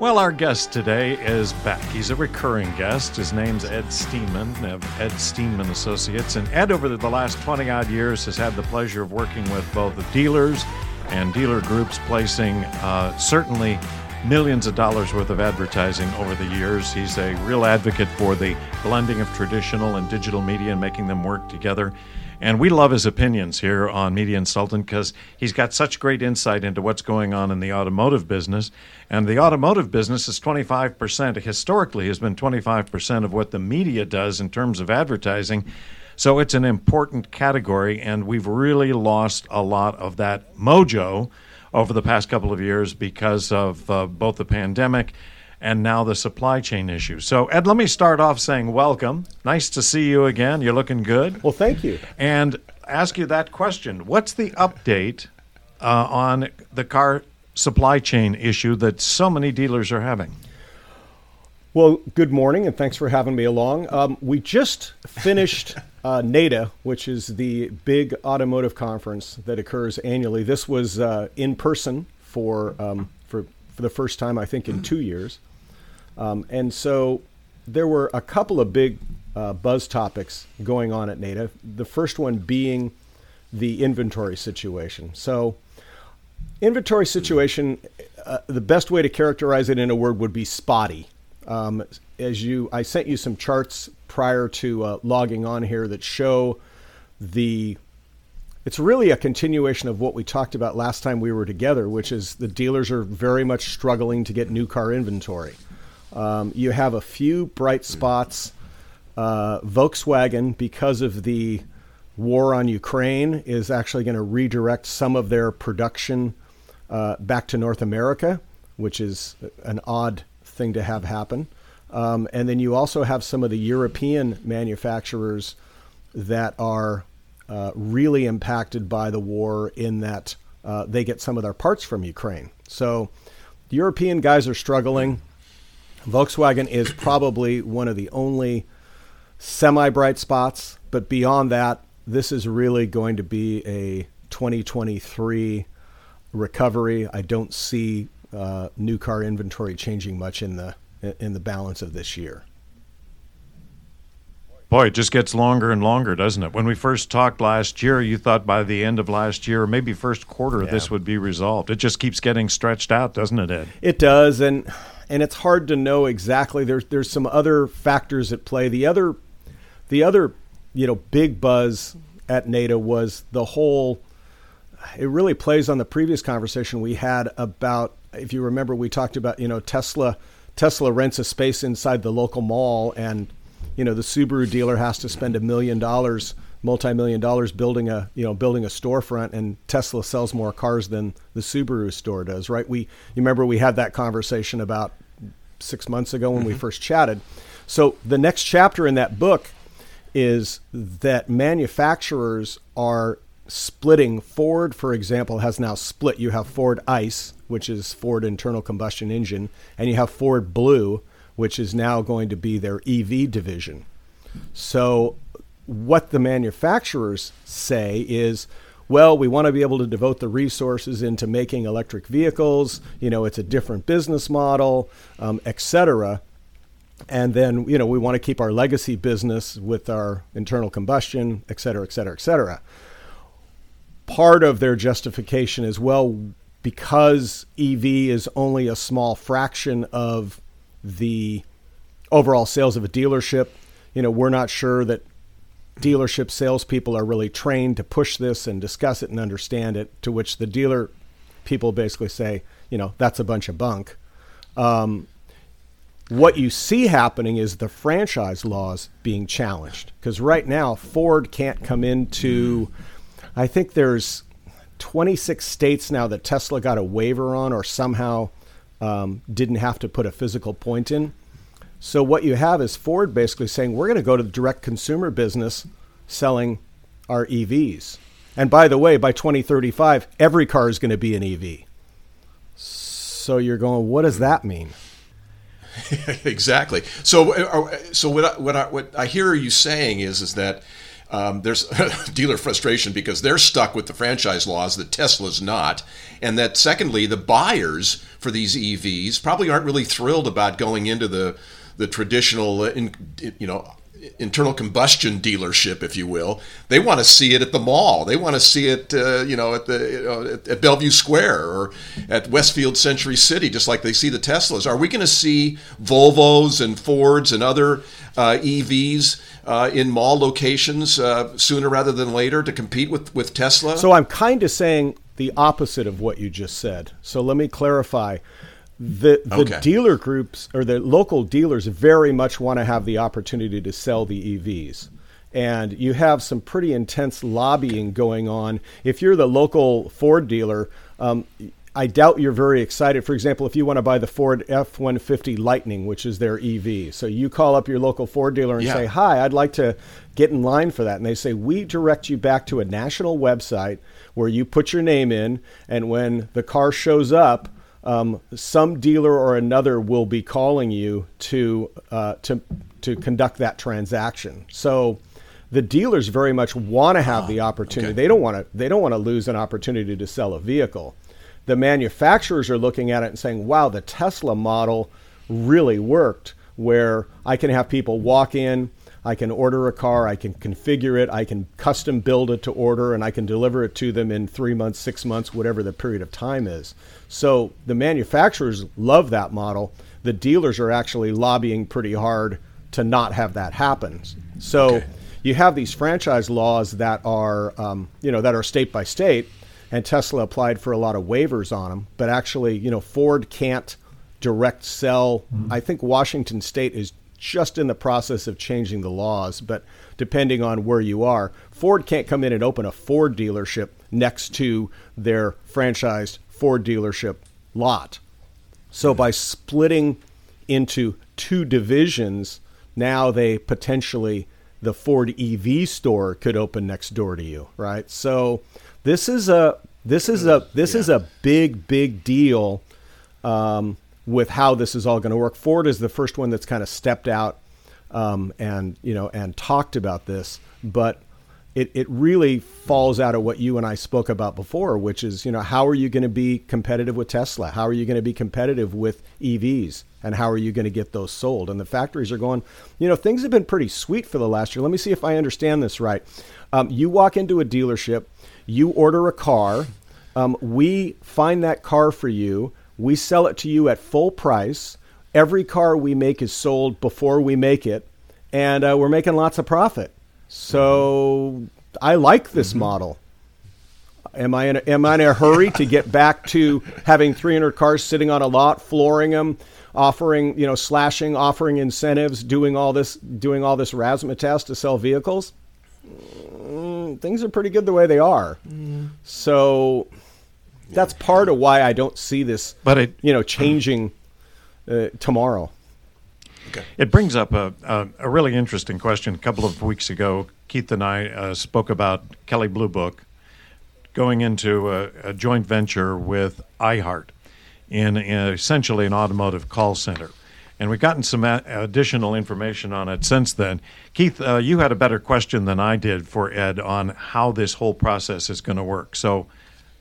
Well, our guest today is back. He's a recurring guest. His name's Ed Steeman of Ed Steeman Associates. And Ed, over the last 20 odd years, has had the pleasure of working with both the dealers and dealer groups, placing uh, certainly millions of dollars worth of advertising over the years. He's a real advocate for the blending of traditional and digital media and making them work together. And we love his opinions here on Media Insultant because he's got such great insight into what's going on in the automotive business. And the automotive business is 25%, historically, has been 25% of what the media does in terms of advertising. So it's an important category, and we've really lost a lot of that mojo over the past couple of years because of uh, both the pandemic and now the supply chain issue. So, Ed, let me start off saying welcome. Nice to see you again. You're looking good. Well, thank you. And ask you that question What's the update uh, on the car supply chain issue that so many dealers are having? Well, good morning, and thanks for having me along. Um, we just finished uh, NADA, which is the big automotive conference that occurs annually. This was uh, in person for um, for for the first time, I think, in two years. Um, and so there were a couple of big uh, buzz topics going on at NADA. The first one being the inventory situation. So, inventory situation, uh, the best way to characterize it in a word would be spotty. Um, as you, I sent you some charts prior to uh, logging on here that show the. It's really a continuation of what we talked about last time we were together, which is the dealers are very much struggling to get new car inventory. Um, you have a few bright spots. Uh, Volkswagen, because of the war on Ukraine, is actually going to redirect some of their production uh, back to North America, which is an odd thing to have happen. Um, and then you also have some of the European manufacturers that are uh, really impacted by the war in that uh, they get some of their parts from Ukraine. So the European guys are struggling. Volkswagen is probably one of the only semi bright spots, but beyond that, this is really going to be a 2023 recovery. I don't see uh, new car inventory changing much in the in the balance of this year. Boy, it just gets longer and longer, doesn't it? When we first talked last year, you thought by the end of last year, maybe first quarter, yeah. this would be resolved. It just keeps getting stretched out, doesn't it, Ed? It does, and and it's hard to know exactly. There's there's some other factors at play. The other the other you know big buzz at NADA was the whole. It really plays on the previous conversation we had about. If you remember, we talked about you know Tesla. Tesla rents a space inside the local mall, and you know the Subaru dealer has to spend a million dollars, multi-million dollars building a you know building a storefront, and Tesla sells more cars than the Subaru store does, right? We you remember we had that conversation about six months ago when mm-hmm. we first chatted. So the next chapter in that book is that manufacturers are splitting. Ford, for example, has now split. You have Ford ICE, which is Ford internal combustion engine, and you have Ford Blue, which is now going to be their EV division. So, what the manufacturers say is, well, we want to be able to devote the resources into making electric vehicles. You know, it's a different business model, um, et cetera. And then, you know, we want to keep our legacy business with our internal combustion, et cetera, et cetera, et cetera. Part of their justification is well, because EV is only a small fraction of the overall sales of a dealership. You know, we're not sure that dealership salespeople are really trained to push this and discuss it and understand it. To which the dealer people basically say, you know, that's a bunch of bunk. Um, what you see happening is the franchise laws being challenged because right now Ford can't come into. I think there's 26 states now that Tesla got a waiver on, or somehow um, didn't have to put a physical point in. So what you have is Ford basically saying we're going to go to the direct consumer business selling our EVs. And by the way, by 2035, every car is going to be an EV. So you're going, what does that mean? exactly. So, uh, so what I, what I, what I hear you saying is is that um, there's dealer frustration because they're stuck with the franchise laws that Tesla's not, and that secondly, the buyers for these EVs probably aren't really thrilled about going into the the traditional, uh, you know, internal combustion dealership, if you will. They want to see it at the mall. They want to see it, uh, you know, at the know, at, at, Bellevue Square or at Westfield Century City, just like they see the Teslas. Are we going to see Volvos and Fords and other uh, EVs uh, in mall locations uh, sooner rather than later to compete with with Tesla? So I'm kind of saying the opposite of what you just said. So let me clarify the the okay. dealer groups or the local dealers very much want to have the opportunity to sell the EVs. And you have some pretty intense lobbying going on. If you're the local Ford dealer, um, I doubt you're very excited. For example, if you want to buy the Ford F 150 Lightning, which is their EV, so you call up your local Ford dealer and yeah. say, Hi, I'd like to get in line for that. And they say, We direct you back to a national website where you put your name in, and when the car shows up, um, some dealer or another will be calling you to uh, to to conduct that transaction. So the dealers very much want to have the ah, opportunity. Okay. They don't want to they don't want to lose an opportunity to sell a vehicle. The manufacturers are looking at it and saying, "Wow, the Tesla model really worked." Where I can have people walk in, I can order a car, I can configure it, I can custom build it to order, and I can deliver it to them in three months, six months, whatever the period of time is. So the manufacturers love that model. The dealers are actually lobbying pretty hard to not have that happen. So okay. you have these franchise laws that are, um, you know, that are state by state, and Tesla applied for a lot of waivers on them. But actually, you know, Ford can't direct sell. Mm-hmm. I think Washington State is just in the process of changing the laws, but depending on where you are, Ford can't come in and open a Ford dealership next to their franchised Ford dealership lot. So by splitting into two divisions, now they potentially the Ford EV store could open next door to you, right? So this is a this is a this yeah. is a big big deal um, with how this is all going to work. Ford is the first one that's kind of stepped out um, and you know and talked about this, but it, it really falls out of what you and I spoke about before, which is, you know, how are you going to be competitive with Tesla? How are you going to be competitive with EVs? And how are you going to get those sold? And the factories are going, you know, things have been pretty sweet for the last year. Let me see if I understand this right. Um, you walk into a dealership, you order a car, um, we find that car for you, we sell it to you at full price. Every car we make is sold before we make it, and uh, we're making lots of profit. So I like this mm-hmm. model. Am I in a, am I in a hurry to get back to having 300 cars sitting on a lot, flooring them, offering you know slashing, offering incentives, doing all this doing all this razzmatazz to sell vehicles? Mm, things are pretty good the way they are. Mm. So that's part of why I don't see this, but it, you know, changing uh, tomorrow. Okay. It brings up a, a, a, really interesting question. A couple of weeks ago, Keith and I uh, spoke about Kelley Blue Book going into a, a joint venture with iHeart in, in, essentially an automotive call center. And we've gotten some a- additional information on it since then. Keith, uh, you had a better question than I did for Ed on how this whole process is going to work. So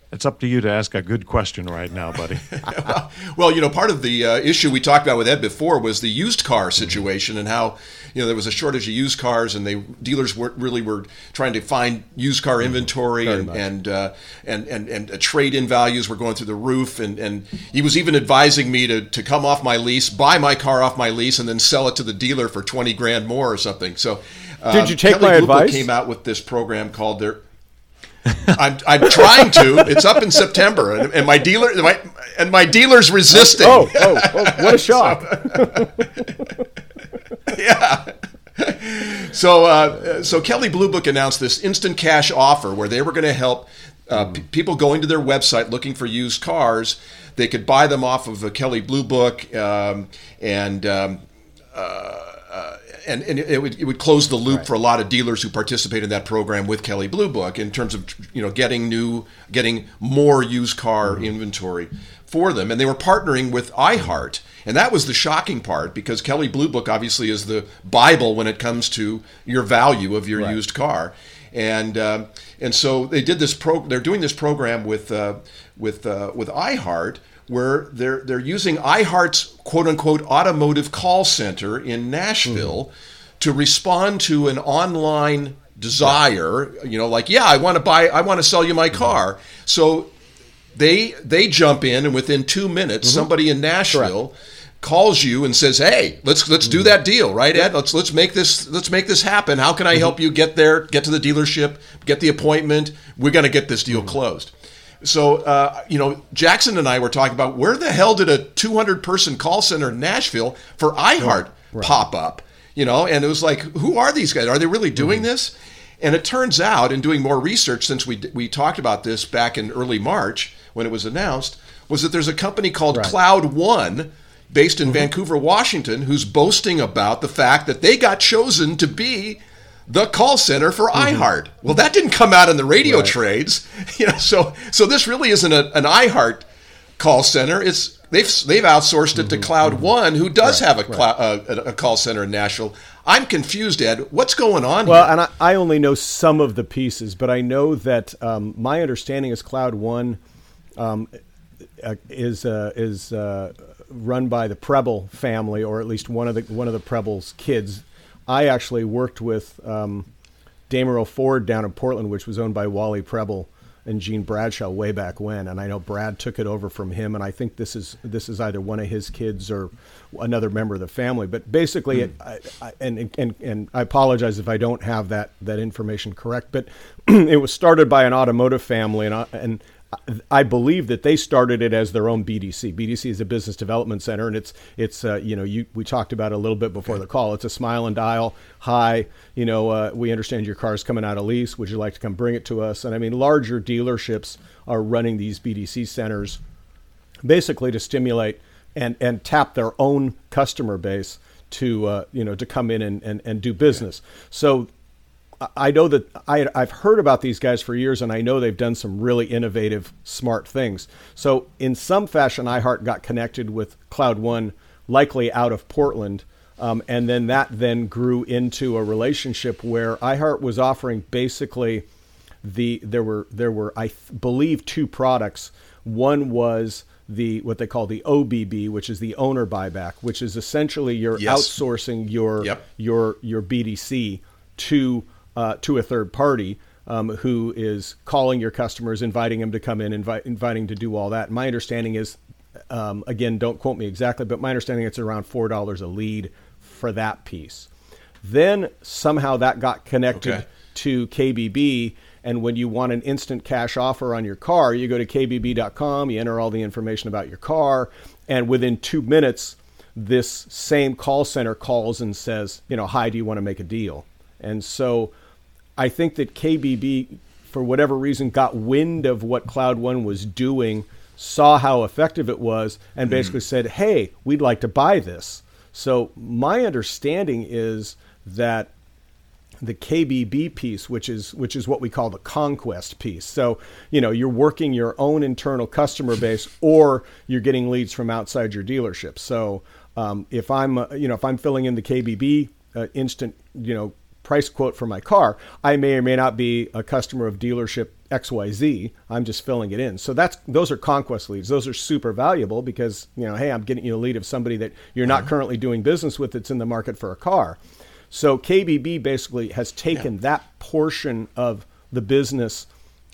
it's up to you to ask a good question right now, buddy. well, you know, part of the uh, issue we talked about with Ed before was the used car situation and how you know there was a shortage of used cars, and they dealers were really were trying to find used car inventory, and and, uh, and, and and uh, trade in values were going through the roof, and and he was even advising me to to come off my lease, buy my car off my lease, and then sell it to the dealer for twenty grand more or something. So. Did you take Kelley my Blue advice? Came out with this program called their I'm, I'm trying to. It's up in September, and, and my dealer my, and my dealer's resisting. Oh, oh, oh what a shock! yeah. So, uh, so Kelley Blue Book announced this instant cash offer where they were going to help uh, p- people going to their website looking for used cars. They could buy them off of a Kelley Blue Book, um, and um, uh, and, and it, would, it would close the loop right. for a lot of dealers who participate in that program with Kelley Blue Book in terms of you know getting new, getting more used car mm-hmm. inventory for them. And they were partnering with iHeart, And that was the shocking part because Kelley Blue Book obviously is the Bible when it comes to your value of your Right. used car. And um, and so they did this pro. They're doing this program with uh, with uh, with iHeart, where they're they're using iHeart's quote unquote automotive call center in Nashville mm-hmm. to respond to an online desire. You know, like yeah, I want to buy, I want to sell you my mm-hmm. car. So they they jump in, and within two minutes, mm-hmm. somebody in Nashville calls you and says, "Hey, let's let's do that deal, right, Ed? Let's let's make this let's make this happen. How can I help you get there, get to the dealership, get the appointment? We're going to get this deal closed." So, uh, you know, Jackson and I were talking about where the hell did a 200 person call center in Nashville for iHeart pop up? You know, and it was like, who are these guys? Are they really doing this? And it turns out, in doing more research since we we talked about this back in early March when it was announced, was that there's a company called Cloud One, based in Vancouver, Washington, who's boasting about the fact that they got chosen to be the call center for iHeart. Well, that didn't come out in the radio trades, you know. So so this really isn't a, an iHeart call center. It's they've they've outsourced it to Cloud One, who does have a, clou- uh, a a call center in Nashville. I'm confused, Ed. What's going on Well, here? and I, I only know some of the pieces, but I know that um, my understanding is Cloud One um, uh, is uh, is uh, run by the Preble family, or at least one of the one of the Preble's kids. I actually worked with um, Damerow Ford down in Portland, which was owned by Wally Preble and Gene Bradshaw way back when, and I know Brad took it over from him, and I think this is this is either one of his kids or another member of the family. But basically, it, I, I, and and and I apologize if I don't have that that information correct, but it was started by an automotive family, and and I believe that they started it as their own BDC. BDC is a business development center, and it's it's uh, you know you we talked about it a little bit before the call. It's a smile and dial. Hi, you know uh, we understand your car is coming out of lease. Would you like to come bring it to us? And I mean, larger dealerships are running these BDC centers basically to stimulate and, and tap their own customer base to uh, you know to come in and, and, and do business. So I- know that I, I've heard about these guys for years, and I know they've done some really innovative, smart things. So in some fashion, iHeart got connected with Cloud One, likely out of Portland. Um, and then that then grew into a relationship where iHeart was offering basically the there were there were I believe two products. One was the what they call the OBB, which is the owner buyback, which is essentially you're Yes. outsourcing your Yep. your your BDC to uh, to a third party um, who is calling your customers, inviting them to come in, invite, inviting to do all that. My understanding is, um, again, don't quote me exactly, but my understanding it's around four dollars a lead for that piece. Then somehow that got connected Okay. to KBB. And when you want an instant cash offer on your car, you go to kbb.com, you enter all the information about your car, and within two minutes, this same call center calls and says, you know, hi, do you want to make a deal? And so I think that KBB, for whatever reason, got wind of what Cloud One was doing, saw how effective it was, and basically said, hey, we'd like to buy this. So my understanding is that the KBB piece, which is which is what we call the conquest piece. So you know you're working your own internal customer base, or you're getting leads from outside your dealership. So um, if I'm uh, you know if I'm filling in the KBB uh, instant you know price quote for my car, I may or may not be a customer of dealership XYZ. I'm just filling it in. So that's those are conquest leads. Those are super valuable because, you know, hey, I'm getting you a lead of somebody that you're not currently doing business with that's in the market for a car. So KBB basically has taken that portion of the business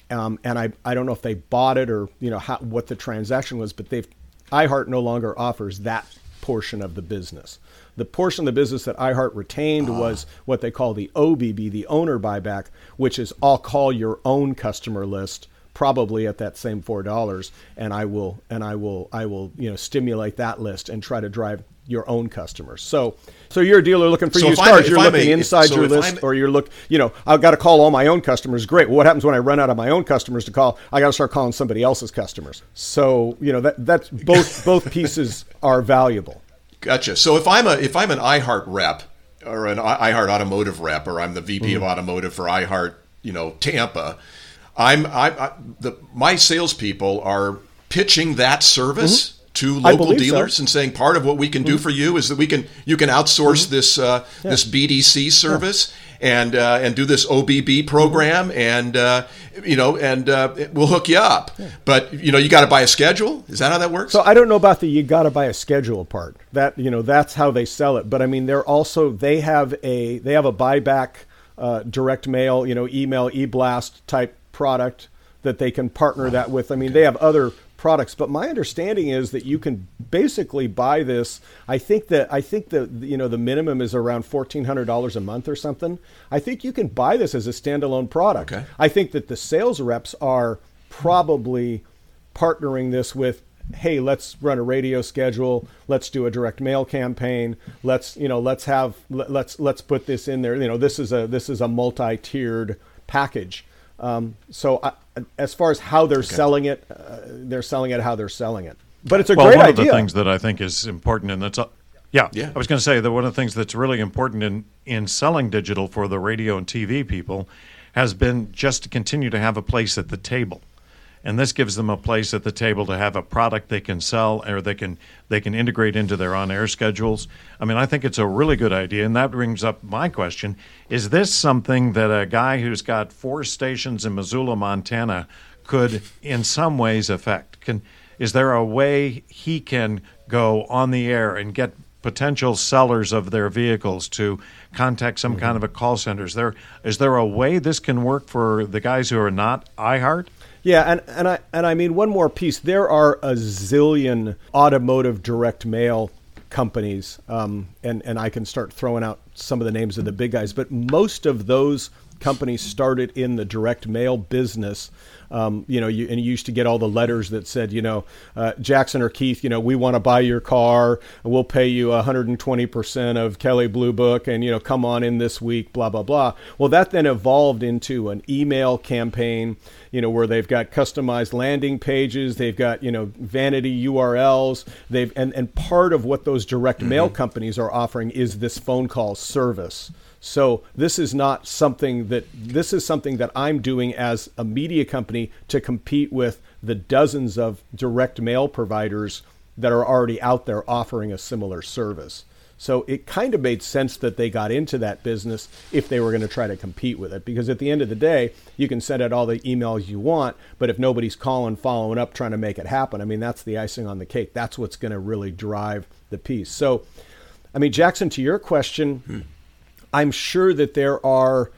um, and I, I don't know if they bought it or you know how, what the transaction was, but they've iHeart no longer offers that portion of the business. The portion of the business that iHeart retained ah. was what they call the OBB, the owner buyback, which is I'll call your own customer list probably at that same four dollars, and I will and I will I will you know stimulate that list and try to drive your own customers. So so you're a dealer looking for So if used cars. You're looking a- inside so your list, I'm- or you're look you know I've got to call all my own customers. Great. Well, what happens when I run out of my own customers to call? I got to start calling somebody else's customers. So you know that that's both both pieces are valuable. Gotcha. So if I'm a if I'm an iHeart rep or an iHeart automotive rep, or I'm the VP of mm. automotive for iHeart, you know Tampa, I'm I, I the my salespeople are pitching that service mm-hmm. to local believe so. dealers and saying part of what we can do mm. for you is that we can you can outsource mm-hmm. this uh, this BDC service and uh, and do this OBB program and uh, you know and uh, we'll hook you up. But you know you got to buy a schedule. Is that how that works? So I don't know about the you got to buy a schedule part. That you know that's how they sell it. But I mean they're also they have a they have a buyback uh, direct mail you know email e blast type product that they can partner that with. I mean they have other products. But my understanding is that you can basically buy this. I think that I think that you know the minimum is around fourteen hundred dollars a month or something. I think you can buy this as a standalone product. Okay. I think that the sales reps are probably partnering this with hey let's run a radio schedule let's do a direct mail campaign let's you know let's have let- let's let's put this in there you know this is a this is a multi-tiered package um, so I, as far as how they're selling it uh, they're selling it how they're selling it but it's a well, great one idea of the things that I think is important, and that's, uh, yeah, Yeah. I was going to say that one of the things that's really important in, in selling digital for the radio and TV people has been just to continue to have a place at the table. And this gives them a place at the table to have a product they can sell or they can they can integrate into their on-air schedules. I mean, I think it's a really good idea, and that brings up my question: Is this something that a guy who's got four stations in Missoula, Montana, could in some ways affect? Can is there a way he can go on the air and get potential sellers of their vehicles to contact some mm-hmm. kind of a call center? Is there is there a way this can work for the guys who are not iHeart? Yeah, and, and I and I mean one more piece. There are a zillion automotive direct mail companies, um, and and I can start throwing out some of the names of the big guys. But most of those companies started in the direct mail business. Um, you know, you, and you used to get all the letters that said, you know, uh, Jackson or Keith, you know, we want to buy your car. We'll pay you 120% of Kelley Blue Book and, you know, come on in this week, blah, blah, blah. Well, that then evolved into an email campaign, you know, where they've got customized landing pages, they've got, you know, vanity URLs, they've, and, and part of what those direct mail companies are offering is this phone call service. So this is not something that this is something that I'm doing as a media company to compete with the dozens of direct mail providers that are already out there offering a similar service. So it kind of made sense that they got into that business if they were going to try to compete with it because at the end of the day, you can send out all the emails you want, but if nobody's calling, following up, trying to make it happen, I mean that's the icing on the cake. That's what's going to really drive the piece. So I mean Jackson to your question, hmm. I'm sure that there are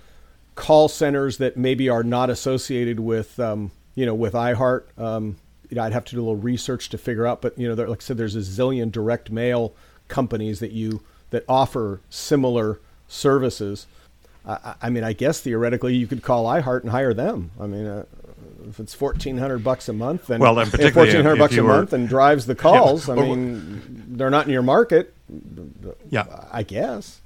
call centers that maybe are not associated with, um, you know, with iHeart. Um, you know, I'd have to do a little research to figure out, but you know, there, like I said, there's a zillion direct mail companies that you that offer similar services. I, I- I mean, I guess theoretically you could call iHeart and hire them. I mean, uh, if it's fourteen hundred bucks a month, and Well, and particularly fourteen hundred bucks a were- month and drives the calls. I Or- mean, they're not in your market. Yeah. I guess.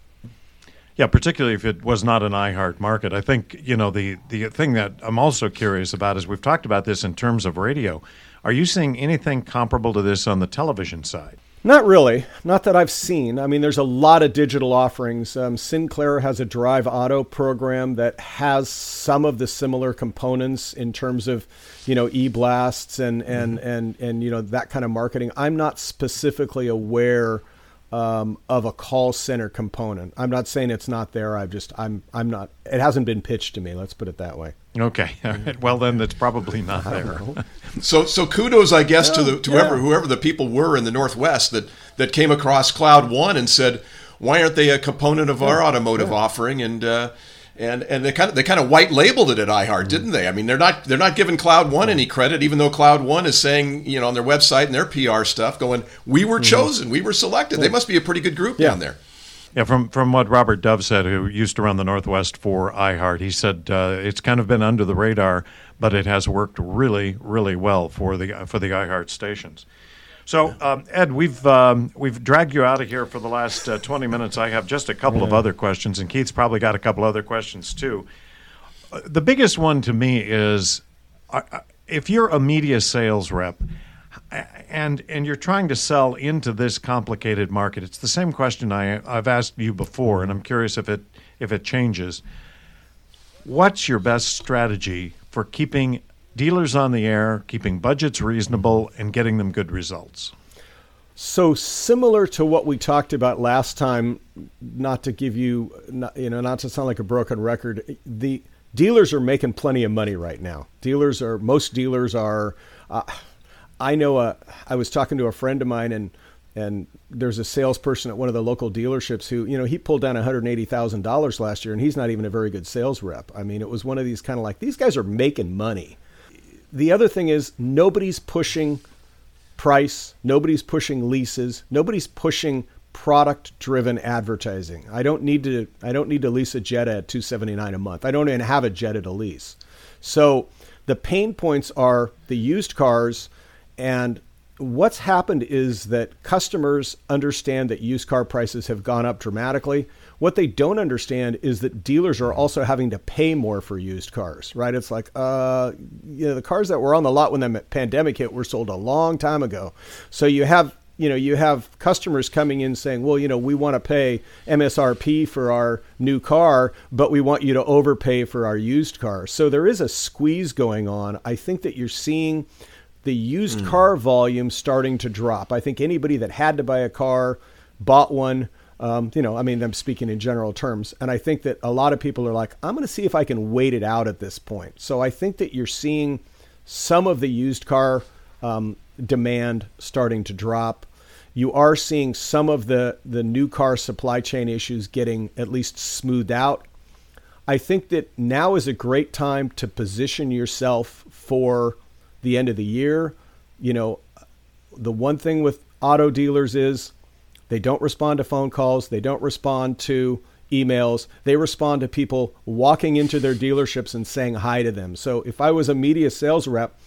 Yeah, particularly if it was not an iHeart market. I think, you know, the, the thing that I'm also curious about is we've talked about this in terms of radio. Are you seeing anything comparable to this on the television side? Not really. Not that I've seen. I mean, there's a lot of digital offerings. Um, Sinclair has a Drive Auto program that has some of the similar components in terms of, you know, e-blasts and and and and you know that kind of marketing. I'm not specifically aware um, of a call center component. I'm not saying it's not there. I've just I'm I'm not. It hasn't been pitched to me. Let's put it that way. Okay. All right. Well, then that's probably not there. So, so kudos, I guess, to the to whoever yeah. whoever the people were in the Northwest that that came across Cloud One and said, "Why aren't they a component of our automotive offering?" And uh, and and they kind of they kind of white labeled it at iHeart, mm. didn't they? I mean, they're not they're not giving Cloud One mm. any credit, even though Cloud One is saying, you know, on their website and their PR stuff, going, "We were mm-hmm. chosen, we were selected." They mm. must be a pretty good group Yeah. down there. Yeah, from from what Robert Dove said, who used to run the Northwest for iHeart, he said uh, it's kind of been under the radar, but it has worked really, really well for the for the iHeart stations. So, um, Ed, we've um, we've dragged you out of here for the last uh, twenty minutes. I have just a couple of other questions, and Keith's probably got a couple other questions too. Uh, The biggest one to me is, uh, uh, if you're a media sales rep, and and you're trying to sell into this complicated market, it's the same question I I've asked you before, and I'm curious if it if it changes. What's your best strategy for keeping dealers on the air, keeping budgets reasonable, and getting them good results? So similar to what we talked about last time, not to give you, you know, not to sound like a broken record, the dealers are making plenty of money right now. Dealers are most dealers are. Uh, I know. A, I was talking to a friend of mine, and and there's a salesperson at one of the local dealerships who, you know, he pulled down $180,000 last year, and he's not even a very good sales rep. I mean, it was one of these kind of like these guys are making money. The other thing is nobody's pushing price, nobody's pushing leases, nobody's pushing product driven advertising. I don't need to I don't need to lease a Jetta at 279 a month. I don't even have a Jetta to lease. So the pain points are the used cars and what's happened is that customers understand that used car prices have gone up dramatically. What they don't understand is that dealers are also having to pay more for used cars, right? It's like, uh, you know, the cars that were on the lot when the pandemic hit were sold a long time ago. So you have, you know, you have customers coming in saying, well, you know, we want to pay MSRP for our new car, but we want you to overpay for our used car. So there is a squeeze going on. I think that you're seeing the used mm. car volume starting to drop. I think anybody that had to buy a car bought one. Um, you know, I mean, I'm speaking in general terms. And I think that a lot of people are like, I'm going to see if I can wait it out at this point. So I think that you're seeing some of the used car um, demand starting to drop. You are seeing some of the, the new car supply chain issues getting at least smoothed out. I think that now is a great time to position yourself for the end of the year. You know, the one thing with auto dealers is they don't respond to phone calls, they don't respond to emails. They respond to people walking into their dealerships and saying hi to them. So if I was a media sales rep,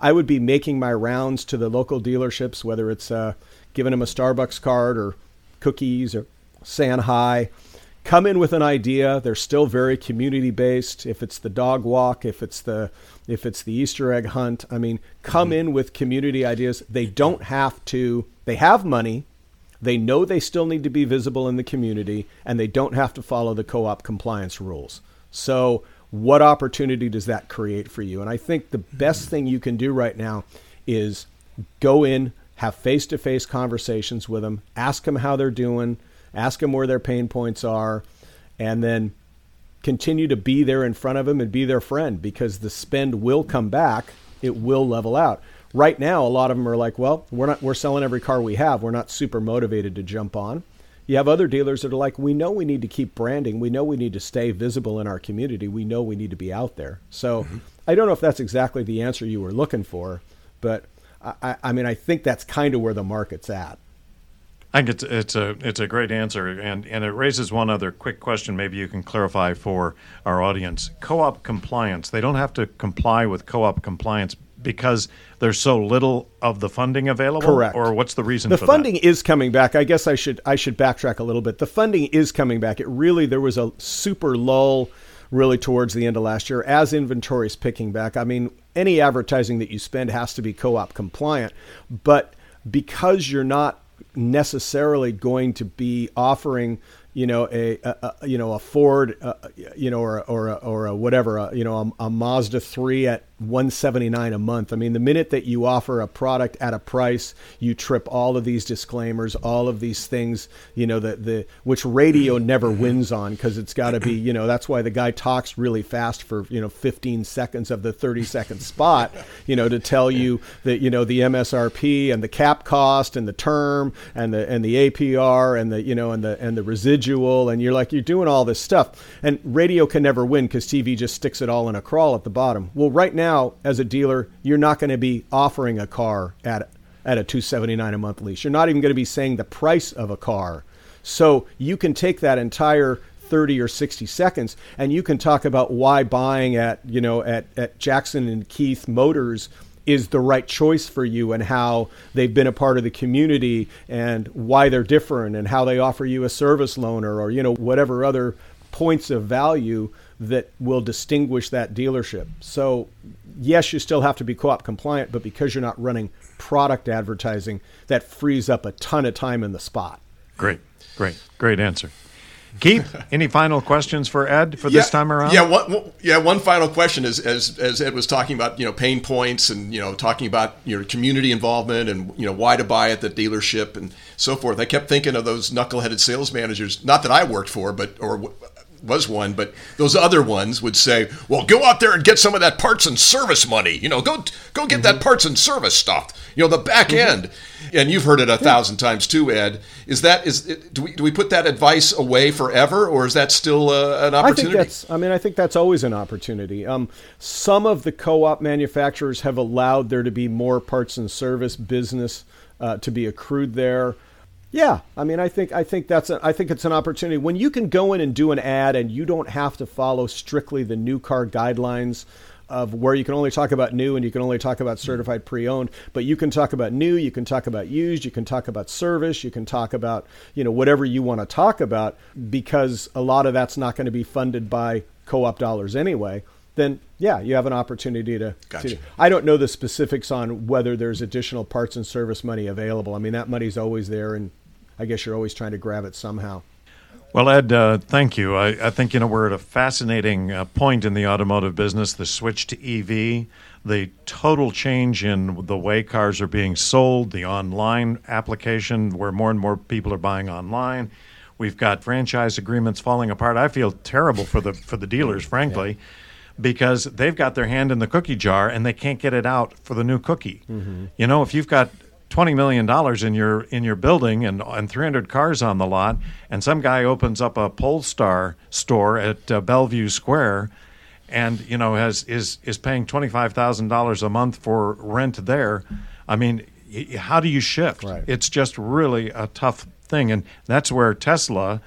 I would be making my rounds to the local dealerships, whether it's uh, giving them a Starbucks card or cookies or saying hi come in with an idea. They're still very community based. If it's the dog walk, if it's the if it's the Easter egg hunt, I mean, come mm-hmm. in with community ideas. They don't have to. They have money. They know they still need to be visible in the community, and they don't have to follow the co-op compliance rules. So, what opportunity does that create for you? And I think the best thing you can do right now is go in, have face-to-face conversations with them, ask them how they're doing ask them where their pain points are, and then continue to be there in front of them and be their friend because the spend will come back. It will level out. Right now, a lot of them are like, well, we're not we're selling every car we have. We're not super motivated to jump on. You have other dealers that are like, we know we need to keep branding. We know we need to stay visible in our community. We know we need to be out there. So mm-hmm. I don't know if that's exactly the answer you were looking for, but I, I mean, I think that's kind of where the market's at. I think it's, it's a it's a great answer, and and it raises one other quick question. Maybe you can clarify for our audience. Co-op compliance. They don't have to comply with co-op compliance because there's so little of the funding available. Correct. Or what's the reason? The funding that? is coming back. I guess I should I should backtrack a little bit. The funding is coming back. It really there was a super lull really towards the end of last year as inventory is picking back. I mean, any advertising that you spend has to be co-op compliant, but because you're not necessarily going to be offering you know a, a, a you know a Ford uh, you know or or a, or a whatever a, you know a, a Mazda 3 at 179 a month. I mean, the minute that you offer a product at a price, you trip all of these disclaimers, all of these things, you know, the, the which radio never mm-hmm. wins on because it's got to be, you know, that's why the guy talks really fast for, you know, 15 seconds of the 30 second spot, you know, to tell you that, you know, the MSRP and the cap cost and the term and the and the APR and the, you know, and the and the residual and you're like you're doing all this stuff. And radio can never win cuz TV just sticks it all in a crawl at the bottom. Well, right now now as a dealer, you're not going to be offering a car at at a 279 a month lease. You're not even going to be saying the price of a car. So you can take that entire 30 or 60 seconds and you can talk about why buying at, you know, at, at Jackson and Keith Motors is the right choice for you and how they've been a part of the community and why they're different and how they offer you a service loaner or, you know, whatever other points of value that will distinguish that dealership. So, yes, you still have to be co op compliant, but because you're not running product advertising, that frees up a ton of time in the spot. Great, great, great answer. Keith, any final questions for Ed for this time around? Yeah, one, yeah. One final question is, as as Ed was talking about, you know, pain points and you know, talking about your community involvement and you know why to buy at the dealership and so forth. I kept thinking of those knuckleheaded sales managers, not that I worked for, but or was one, but those other ones would say, "Well, go out there and get some of that parts and service money. You know, go go get mm-hmm. that parts and service stuff. You know, the back mm-hmm. end." And you've heard it a thousand times too, Ed. Is that is do we do we put that advice away forever, or is that still uh, an opportunity? I think that's. I mean, I think that's always an opportunity. Um, some of the co-op manufacturers have allowed there to be more parts and service business uh, to be accrued there. Yeah, I mean, I think I think that's a, I think it's an opportunity when you can go in and do an ad and you don't have to follow strictly the new car guidelines of where you can only talk about new and you can only talk about mm-hmm. certified pre-owned, but you can talk about new, you can talk about used, you can talk about service, you can talk about you know whatever you want to talk about because a lot of that's not going to be funded by co-op dollars anyway. Then yeah, you have an opportunity to, gotcha. to. I don't know the specifics on whether there's additional parts and service money available. I mean that money's always there and I guess you're always trying to grab it somehow. Well, Ed, uh, thank you. I, I, think you know we're at a fascinating uh, point in the automotive business. The switch to EV, the total change in the way cars are being sold, the online application where more and more people are buying online. We've got franchise agreements falling apart. I feel terrible for the for the dealers, frankly. Yeah because they've got their hand in the cookie jar and they can't get it out for the new cookie. Mm-hmm. You know, if you've got twenty million dollars in your in your building and and three hundred cars on the lot, and some guy opens up a Polestar store at uh, Bellevue Square, and you know has is is paying twenty five thousand dollars a month for rent there. I mean, how do you shift? Right. It's just really a tough thing, and that's where Tesla.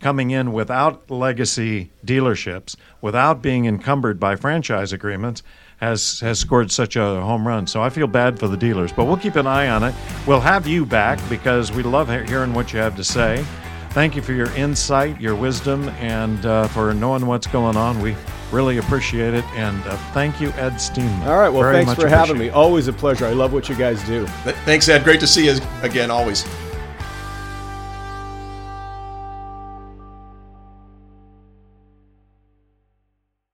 Coming in without legacy dealerships, without being encumbered by franchise agreements, has has scored such a home run. So I feel bad for the dealers, but we'll keep an eye on it. We'll have you back because we love hearing what you have to say. Thank you for your insight, your wisdom, and uh, for knowing what's going on. We really appreciate it. And uh, thank you, Ed Steenman. All right. Well, Very thanks for having me. Always a pleasure. I love what you guys do. Thanks, Ed. Great to see you again, always.